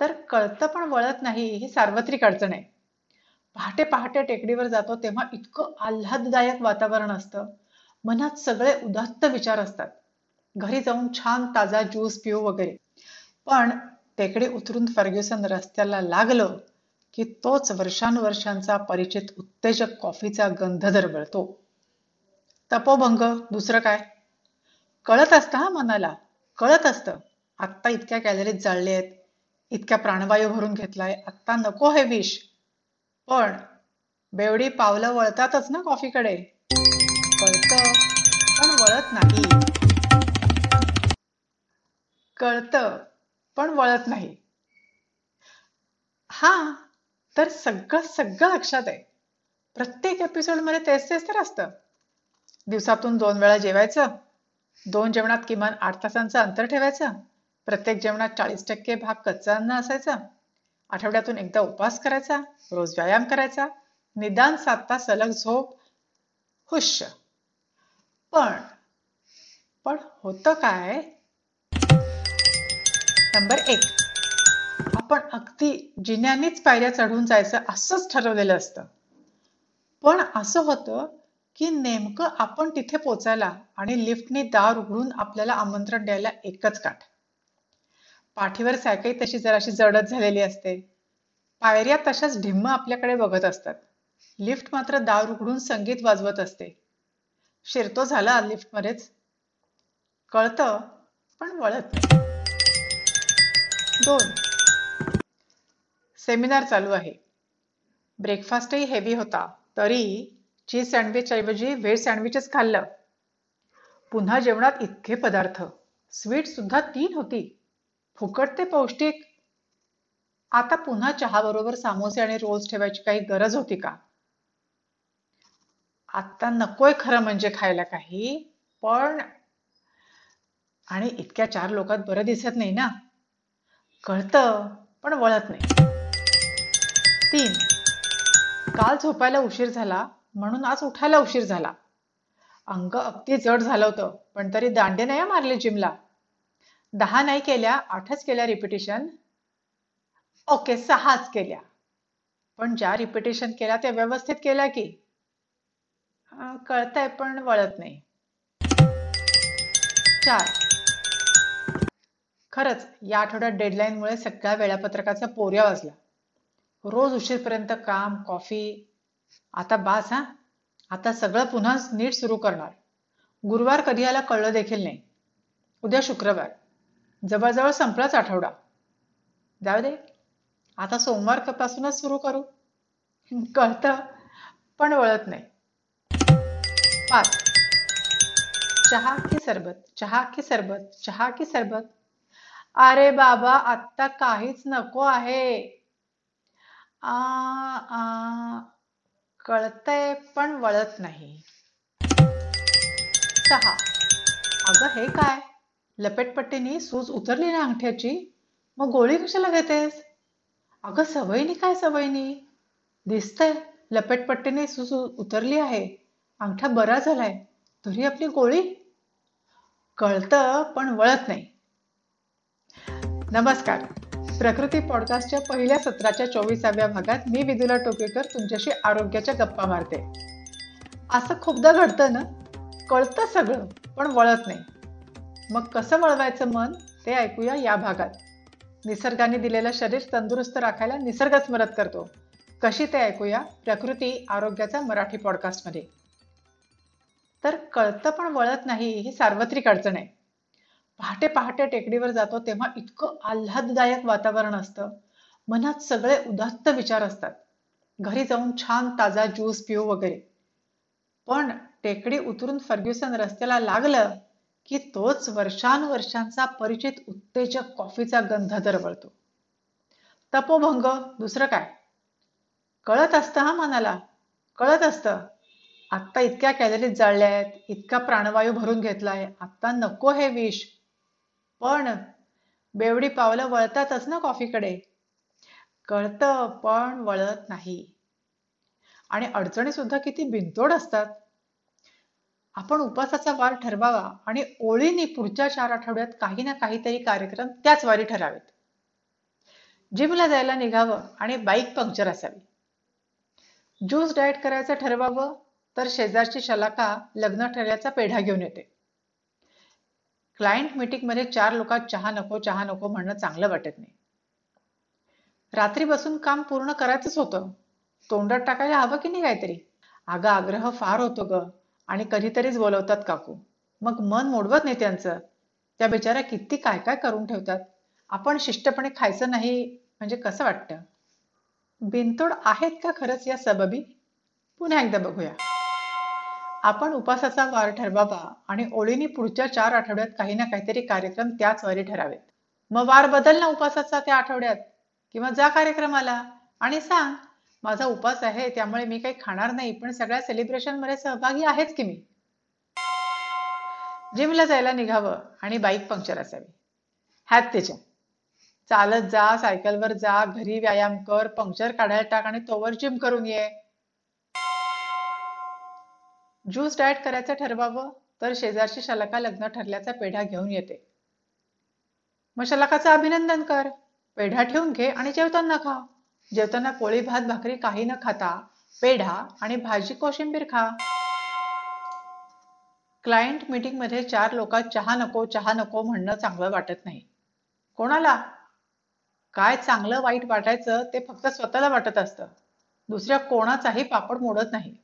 तर कळतं पण वळत नाही ही सार्वत्रिक अडचण आहे. पहाटे पहाटे टेकडीवर जातो तेव्हा इतकं आल्हाददायक वातावरण असतं. मनात सगळे उदात्त विचार असतात. घरी जाऊन छान ताजा ज्यूस पिऊ वगैरे. पण टेकडी उतरून फर्ग्युसन रस्त्याला लागलं की तोच वर्षानुवर्षांचा परिचित उत्तेजक कॉफीचा गंध दरवळतो. तपोभंग दुसरं काय? कळत असतं हा मनाला. कळत असतं. आत्ता इतक्या कॅलरीज जाळले आहेत इतक्या प्राणवायू भरून घेतलाय. आत्ता नको हे विष. पण बेवडी पावलं वळतातच ना कॉफीकडे. कळतं पण वळत नाही. कळतं पण वळत नाही. हा तर सगळं सगळं लक्षात आहे. प्रत्येक एपिसोडमध्ये तेच तेच तर असतं. दिवसातून दोन वेळा जेवायचं. दोन जेवणात किमान आठ तासांचं अंतर ठेवायचं. प्रत्येक जेवणात चाळीस टक्के भाग कच्चा अन्न असायचा. आठवड्यातून एकदा उपवास करायचा रोज व्यायाम करायचा निदान सात तास सलग झोप हुश. पण पण होतं काय? नंबर एक आपण अगदी जिन्यानीच पायऱ्या चढून जायचं असंच ठरवलेलं असतं. पण असं होतं की नेमकं आपण तिथे पोचायला आणि लिफ्टने दार उघडून आपल्याला आमंत्रण द्यायला एकच काठ. पाठीवर सायकल तशी जराशी जडत झालेली असते. पायऱ्या तशाच ढिम्म आपल्याकडे बघत असतात. लिफ्ट मात्र दार उघडून संगीत वाजवत असते. शिरतो झाला लिफ्ट मध्येच कळतं पण वळत नाही. दोन. सेमिनार चालू आहे. ब्रेकफास्टही हेवी होता. तरी चीज सँडविच ऐवजी व्हेज सँडविचच खाल्लं. पुन्हा जेवणात इतके पदार्थ. स्वीट सुद्धा तीन होती. फुकट ते पौष्टिक. आता पुन्हा चहाबरोबर सामोसे आणि रोल्स ठेवायची काही गरज होती का? आता नकोय खरं म्हणजे खायला काही पण आणि इतक्या चार लोकात बरं दिसत नाही ना? कळतं पण वळत नाही. तीन काल झोपायला उशीर झाला म्हणून आज उठायला उशीर झाला. अंग अगदी जड झालं होतं पण तरी दांडे नाही मारले जिमला. दहा नाही केल्या आठच केल्या रिपिटेशन ओके सहाच केल्या. पण ज्या रिपिटेशन केल्या त्या व्यवस्थित केल्या की? कळतंय पण वळत नाही. चार. खरंच या आठवड्यात डेडलाईनमुळे सगळ्या वेळापत्रकाचा पोर्या वाजला. रोज उशीरपर्यंत काम कॉफी आता बास हा? आता सगळं पुन्हा नीट सुरू करणार. गुरुवार कधी आला कळलं देखील नाही. उद्या शुक्रवार. जवळजवळ संपलाच आठवडा. जाऊ दे. आता सोमवार पासूनच सुरू करू. कळतं पण वळत नाही. पाच. चहा की सरबत? चहा की सरबत? चहा की सरबत? अरे बाबा आत्ता काहीच नको आहे. आ आ कळतंय पण वळत नाही. सहा. अगं हे काय? लपेटपट्टीने सूज उतरली ना अंगठ्याची? मग गोळी कशाला घेतेस? अगं सवयीनी काय सवयीनी? दिसतंय लपेटपट्टीने सूज उतरली आहे. अंगठा बरा झालाय. तरी आपली गोळी? कळतं पण वळत नाही. नमस्कार. प्रकृती पॉडकास्टच्या पहिल्या सत्राच्या चोवीसाव्या भागात मी विदुला टोकेकर तुमच्याशी आरोग्याच्या गप्पा मारते. असं खूपदा घडतं ना? कळतं सगळं पण वळत नाही. मग कसं वळवायचं मन? ते ऐकूया या भागात. निसर्गाने दिलेलं शरीर तंदुरुस्त राखायला निसर्गच मदत करतो. कशी ते ऐकूया? प्रकृती आरोग्याचा मराठी पॉडकास्टमध्ये तर कळतं पण वळत नाही ही सार्वत्रिक अडचण आहे. पहाटे पहाटे टेकडीवर जातो तेव्हा इतकं आल्हाददायक वातावरण असतं. मनात सगळे उदात्त विचार असतात. घरी जाऊन छान ताजा ज्यूस पिऊ वगैरे. पण टेकडी उतरून फर्ग्युसन रस्त्याला लागलं की तोच वर्षानुवर्षांचा परिचित उत्तेजक कॉफीचा गंध दरवळतो तपोभंग दुसरं काय? कळत असतं हा मनाला. कळत असतं. आत्ता इतक्या कॅलरीज जाळल्या आहेत इतका प्राणवायू भरून घेतलाय आत्ता नको हे विष. पण बेवडी पावलं वळतातच ना कॉफीकडे. कळतं पण वळत नाही. आणि अडचणी सुद्धा किती बिनतोड असतात. आपण उपासाचा वार ठरवावा आणि ओळीने पुढच्या चार आठवड्यात काही ना काहीतरी कार्यक्रम त्याच वारी ठरावेत. जिमला जायला निघावं आणि बाईक पंक्चर असावी. ज्यूस डाएट करायचं ठरवावं तर शेजारची शलाका लग्न ठरल्याचा पेढा घेऊन येते. क्लायंट मीटिंगमध्ये चार लोकात चहा नको चहा नको म्हणणं चांगलं वाटत नाही. रात्री बसून काम पूर्ण करायचंच होतं. तोंडात टाकायला हवं की नाही काहीतरी? अगं आग्रह फार होतो ग. आणि कधीतरीच बोलवतात काकू. मग मन मोडवत नाही त्यांचं. त्या बिचाऱ्या किती काय काय करून ठेवतात. आपण शिष्टपणे खायचं नाही म्हणजे कसं वाटतं? बिनतोड आहेत का खरंच या सबबी? पुन्हा एकदा बघूया. आपण उपासाचा वार ठरवावा आणि ओळीने पुढच्या चार आठवड्यात काही ना काहीतरी कार्यक्रम त्याच वारी ठरावेत. मग वार बदल ना उपासाचा त्या आठवड्यात. किंवा जा कार्यक्रमाला आणि सांग माझा उपास आहे त्यामुळे मी काही खाणार नाही पण सगळ्या सेलिब्रेशनमध्ये सहभागी आहेच की मी? जिमला जायला निघावं आणि बाईक पंक्चर असावी. ह्यात त्याच्या चालत जा सायकलवर जा घरी व्यायाम कर पंक्चर काढायला टाक आणि तोवर जिम करून ये. ज्यूस डाएट करायचं ठरवावं तर शेजारची शलाका लग्न ठरल्याचा पेढा घेऊन येते. मग शलाकाचं अभिनंदन कर. पेढा ठेवून घे आणि जेवताना खा. जेवताना पोळी भात भाकरी काही न खाता पेढा आणि भाजी कोशिंबीर खा. क्लायंट मीटिंगमध्ये चार लोकात चहा नको चहा नको म्हणणं चांगलं वाटत नाही. कोणाला? काय चांगलं वाईट वाटायचं ते फक्त स्वतःला वाटत असतं. दुसऱ्या कोणाचाही पापड मोडत नाही.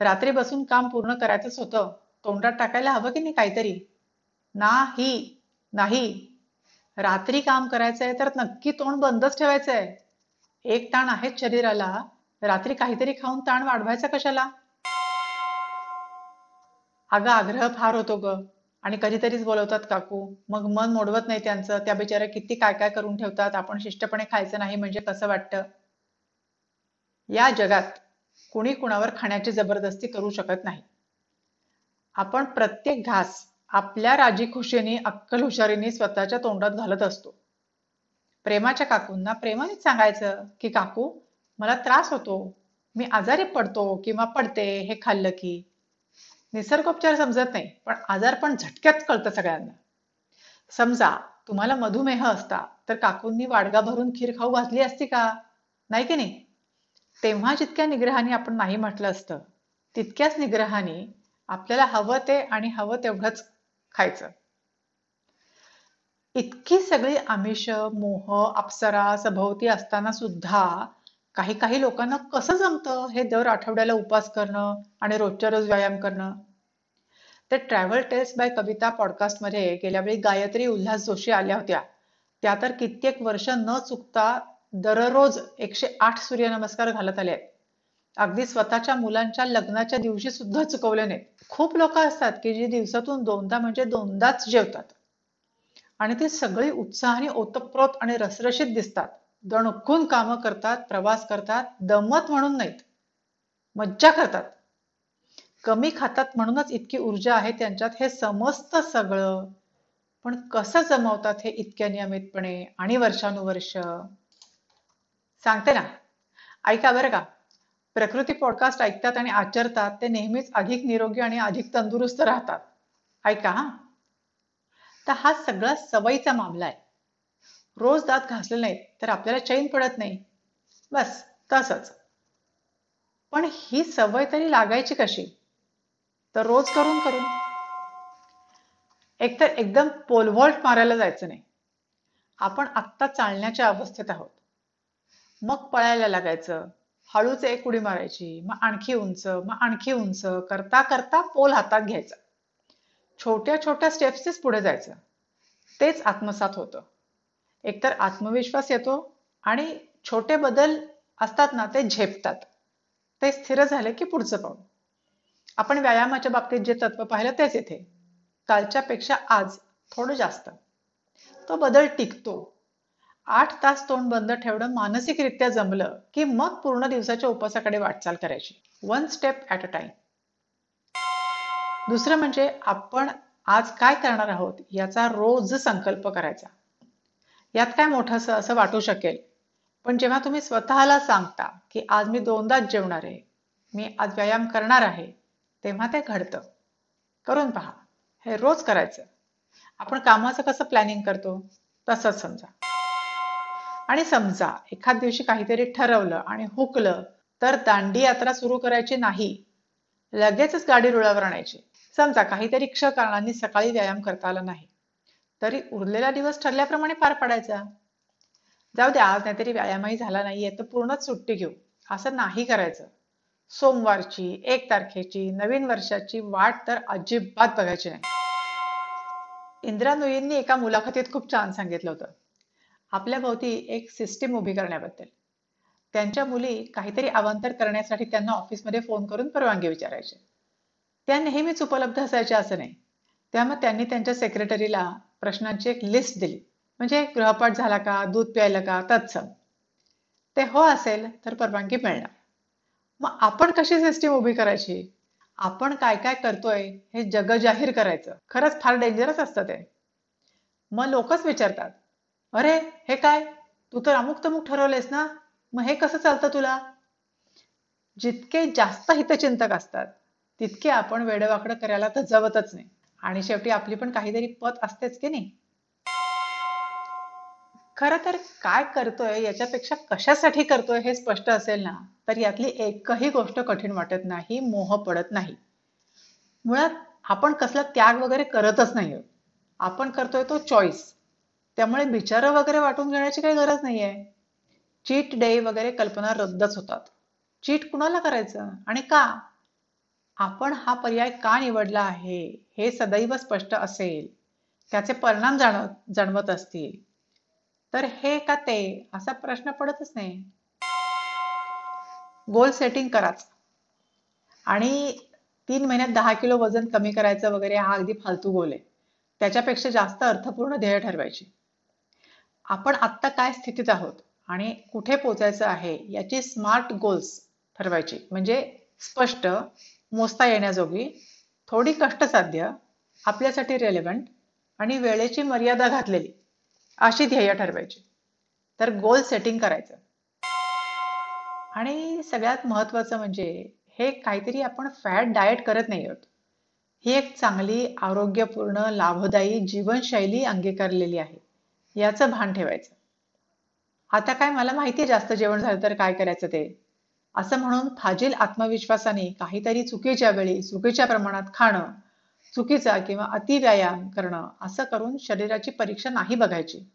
रात्री बसून काम पूर्ण करायचंच होतं. तोंडात टाकायला हवं की नाही काहीतरी? नाही नाही. रात्री काम करायचंय तर नक्की तोंड बंदच ठेवायचंय. एक ताण आहेच शरीराला रात्री काहीतरी खाऊन ताण वाढवायचा कशाला? अगं आग्रह फार होतो ग. आणि कधीतरीच बोलवतात काकू. मग मन मोडवत नाही त्यांचं. त्या बिचाऱ्या किती काय काय करून ठेवतात. आपण शिष्टपणे खायचं नाही म्हणजे कसं वाटतं? या जगात कुणी कुणावर खाण्याची जबरदस्ती करू शकत नाही. आपण प्रत्येक घास आपल्या राजी खुशीने अक्कल हुशारीने स्वतःच्या तोंडात घालत असतो. प्रेमाच्या काकूंना प्रेमानेच सांगायचं की काकू मला त्रास होतो. मी आजारी पडतो किंवा पडते हे खाल्लं की. निसर्गोपचार समजत नाही पण आजार पण झटक्यात कळतं सगळ्यांना. समजा तुम्हाला मधुमेह असता तर काकूंनी वाडगा भरून खीर खाऊ घातली असती का? नाही की नाही? तेव्हा जितक्या निग्रहाने आपण नाही म्हटलं असतं तितक्याच निग्रहाने आपल्याला हवं ते आणि हवं तेवढंच खायचं. इतकी सगळी आमिष मोह अप्सरा सभोवती असताना सुद्धा काही काही लोकांना कसं जमतं हे दर आठवड्याला उपास करणं आणि रोजच्या रोज व्यायाम करणं? तर ट्रॅव्हल टेस्ट बाय कविता पॉडकास्टमध्ये गेल्या वेळी गायत्री उल्हास जोशी आल्या होत्या. त्या तर कित्येक वर्ष न चुकता दररोज एकशे आठ सूर्यनमस्कार घालत आले आहेत. अगदी स्वतःच्या मुलांच्या लग्नाच्या दिवशी सुद्धा चुकवले नाहीत खूप लोक असतात की जी दिवसातून दोनदा म्हणजे दोनदाच जेवतात. आणि ती सगळी उत्साहाने ओतप्रोत आणि रसरशीत दिसतात. दणकून कामं करतात प्रवास करतात दमत म्हणून नाहीत. मज्जा करतात. कमी खातात म्हणूनच इतकी ऊर्जा आहे त्यांच्यात हे समजतं सगळं. पण कसं जमवतात हे इतक्या नियमितपणे आणि वर्षानुवर्ष? सांगते ना. ऐका बरं का. प्रकृती पॉडकास्ट ऐकतात आणि आचरतात ते नेहमीच अधिक निरोगी आणि अधिक तंदुरुस्त राहतात. ऐका हा तर हा सगळा सवयीचा मामला आहे. रोज दात घासले नाहीत तर आपल्याला चैन पडत नाही. बस तसच. पण ही सवय तरी लागायची कशी? तर रोज करून करून. एकतर एकदम पोलव्हॉल्ट मारायला जायचं नाही. आपण आत्ता चालण्याच्या अवस्थेत आहोत. मग पळायला लागायचं. हळूच एक उडी मारायची मग आणखी उंच मग आणखी उंच करता करता पोल हातात घ्यायचा. छोट्या छोट्या स्टेप्सच पुढे जायचं. तेच आत्मसात होतं. एकतर आत्मविश्वास येतो आणि छोटे बदल असतात ना ते झेपतात. ते स्थिर झाले की पुढचं पाऊल. आपण व्यायामाच्या बाबतीत जे तत्व पाहिलं तेच येथे कालच्या पेक्षा आज थोडं जास्त. तो बदल टिकतो. आठ तास तोंड बंद ठेवणं मानसिकरित्या जमलं की मग पूर्ण दिवसाच्या उपवासाकडे वाटचाल करायची. One step at a time दुसरं म्हणजे आपण आज काय करणार आहोत याचा रोज संकल्प करायचा. यात काय मोठं असं वाटू शकेल. पण जेव्हा तुम्ही स्वतःला सांगता की आज मी दोनदाच जेवणार आहे मी आज व्यायाम करणार आहे तेव्हा ते घडतं. करून पहा. हे रोज करायचं. आपण कामाचं कसं प्लॅनिंग करतो? तसंच समजा. आणि समजा एखाद दिवशी काहीतरी ठरवलं आणि हुकलं तर दांडी यात्रा सुरू करायची नाही. लगेचच गाडी रुळावर आणायची. समजा काहीतरी क्ष कारणांनी सकाळी व्यायाम करता आला नाही. तरी उरलेला दिवस ठरल्याप्रमाणे पार पडायचा. जाऊ दे आज नाहीतरी व्यायामही झाला नाहीये तर पूर्णच सुट्टी घेऊ. असं नाही करायचं. सोमवारची एक तारखेची नवीन वर्षाची वाट तर अजिबात बघायची नाही. इंदिरा नुईंनी एका मुलाखतीत खूप छान सांगितलं होतं. आपल्या भोवती एक सिस्टीम उभी करण्याबद्दल. त्यांच्या मुली काहीतरी अवांतर करण्यासाठी त्यांना ऑफिसमध्ये फोन करून परवानगी विचारायचे. त्या नेहमीच उपलब्ध असायच्या असं नाही. त्यामुळे त्यांनी त्यांच्या सेक्रेटरीला प्रश्नांची एक लिस्ट दिली. म्हणजे गृहपाठ झाला का दूध प्यायला का तत्सम. ते हो असेल तर परवानगी मिळणार. मग आपण कशी सिस्टीम उभी करायची? आपण काय काय करतोय हे जग जाहीर करायचं. खरंच फार डेंजरस असतं ते. मग लोकच विचारतात अरे हे काय? तू तर अमुक तमुक ठरवलेस ना? मग हे कसं चालतं तुला? जितके जास्त हितचिंतक असतात तितके आपण वेडवाकडं करायला तर जवतच नाही. आणि शेवटी आपली पण काहीतरी पत असतेच की नाही? खर तर काय करतोय याच्यापेक्षा कशासाठी करतोय हे स्पष्ट असेल ना तर यातली एकही गोष्ट कठीण वाटत नाही मोह पडत नाही. मुळात आपण कसला त्याग वगैरे करतच नाही आपण करतोय तो चॉईस त्यामुळे बिचारं वगैरे वाटून घेण्याची काही गरज नाहीये. चीट डे वगैरे कल्पना रद्दच होतात. चीट कुणाला करायचं आणि का? आपण हा पर्याय का निवडला आहे हे सदैव स्पष्ट असेल. त्याचे परिणाम जाणवत जाणवत असतील. तर हे का ते? असा प्रश्न पडतच नाही. गोल सेटिंग कराच. आणि तीन महिन्यात दहा किलो वजन कमी करायचं वगैरे हा अगदी फालतू गोल आहे. त्याच्यापेक्षा जास्त अर्थपूर्ण ध्येय ठरवायची. आपण आत्ता काय स्थितीत आहोत आणि कुठे पोचायचं आहे याची स्मार्ट गोल्स ठरवायची. म्हणजे स्पष्ट मोजता येण्याजोगी थोडी कष्टसाध्य आपल्यासाठी रेलेव्हंट आणि वेळेची मर्यादा घातलेली अशी ध्येय ठरवायची. तर गोल सेटिंग करायचं. आणि सगळ्यात महत्वाचं म्हणजे हे काहीतरी आपण फॅट डाएट करत नाही आहोत. ही एक चांगली आरोग्यपूर्ण लाभदायी जीवनशैली अंगीकारलेली आहे. याचं भान ठेवायचं. आता काय मला माहिती जास्त जेवण झालं तर काय करायचं ते? असं म्हणून फाजील आत्मविश्वासाने काहीतरी चुकीच्या वेळी चुकीच्या प्रमाणात खाणं चुकीचा किंवा अति व्यायाम करणं असं करून शरीराची परीक्षा नाही बघायची.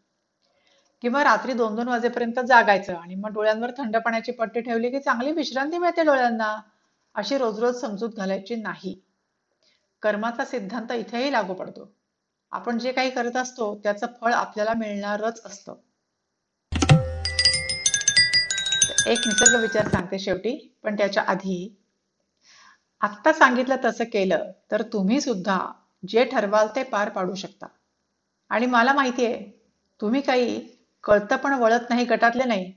किंवा रात्री दोन दोन वाजेपर्यंत जागायचं आणि मग डोळ्यांवर थंड पाण्याची पट्टी ठेवली की चांगली विश्रांती मिळते डोळ्यांना अशी रोज रोज समजूत घालायची नाही. कर्माचा सिद्धांत इथेही लागू पडतो. आपण जे काही करत असतो त्याचं फळ आपल्याला मिळणारच असतं. एक निसर्ग विचार सांगते शेवटी पण त्याच्या आधी. आत्ता सांगितलं तसं केलं तर तुम्ही सुद्धा जे ठरवाल ते पार पाडू शकता. आणि मला माहितीये तुम्ही काही कळतं पण वळत नाही गटातले नाही.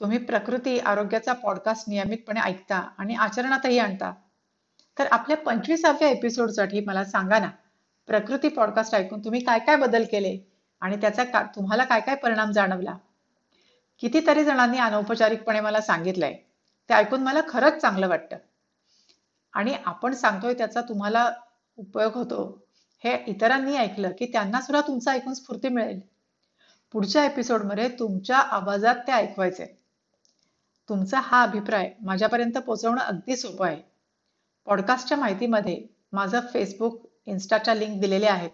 तुम्ही प्रकृती आरोग्याचा पॉडकास्ट नियमितपणे ऐकता आणि आचरणातही आणता. तर आपल्या पंचवीसाव्या एपिसोडसाठी मला सांगा ना प्रकृती पॉडकास्ट ऐकून तुम्ही काय काय बदल केले? आणि त्याचा का तुम्हाला काय काय परिणाम जाणवला? कितीतरी जणांनी अनौपचारिकपणे मला सांगितलंय. ते ऐकून मला खरंच चांगलं वाटतं. आणि आपण सांगतोय त्याचा तुम्हाला उपयोग होतो. हे इतरांनी ऐकलं की त्यांना सुद्धा तुमचं ऐकून स्फूर्ती मिळेल. पुढच्या एपिसोडमध्ये तुमच्या आवाजात ते ऐकवायचे तुमचा हा अभिप्राय माझ्यापर्यंत पोहोचवणं अगदी सोपं आहे. पॉडकास्टच्या माहितीमध्ये माझं फेसबुक इन्स्टाच्या लिंक दिलेल्या आहेत.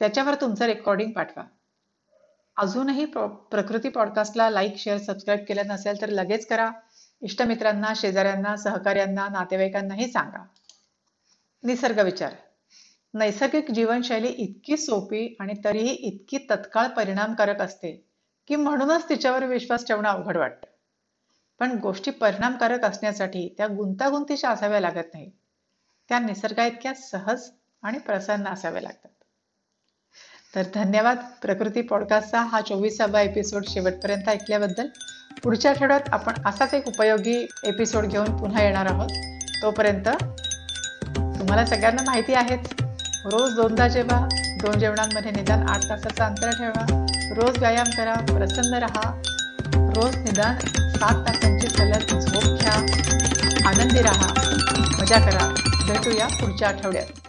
त्याच्यावर तुमचं रेकॉर्डिंग पाठवा. अजूनही प्रकृती पॉडकास्टला लाईक शेअर सबस्क्राईब केलं नसेल तर लगेच करा. इष्टमित्रांना शेजाऱ्यांना सहकाऱ्यांना नातेवाईकांनाही सांगा. निसर्ग विचार. नैसर्गिक जीवनशैली इतकी सोपी आणि तरीही इतकी तत्काळ परिणामकारक असते की म्हणूनच तिच्यावर विश्वास ठेवणं अवघड वाटतं. पण गोष्टी परिणामकारक असण्यासाठी त्या गुंतागुंतीच्या असाव्या लागत नाही त्या निसर्गा इतक्या सहज आणि प्रसन्न असावे लागतात. तर धन्यवाद प्रकृती पॉडकास्टचा हा चोवीसावा एपिसोड शेवटपर्यंत ऐकल्याबद्दल. पुढच्या आठवड्यात आपण असाच एक उपयोगी एपिसोड घेऊन पुन्हा येणार आहोत. तोपर्यंत तुम्हाला सगळ्यांना माहिती आहेच रोज दोनदा जेवा दोन जेवणांमध्ये निदान आठ तासाचं अंतर ठेवा रोज व्यायाम करा प्रसन्न राहा रोज निदान सात तासांची सलग झोप घ्या आनंदी राहा मजा करा. भेटूया पुढच्या आठवड्यात.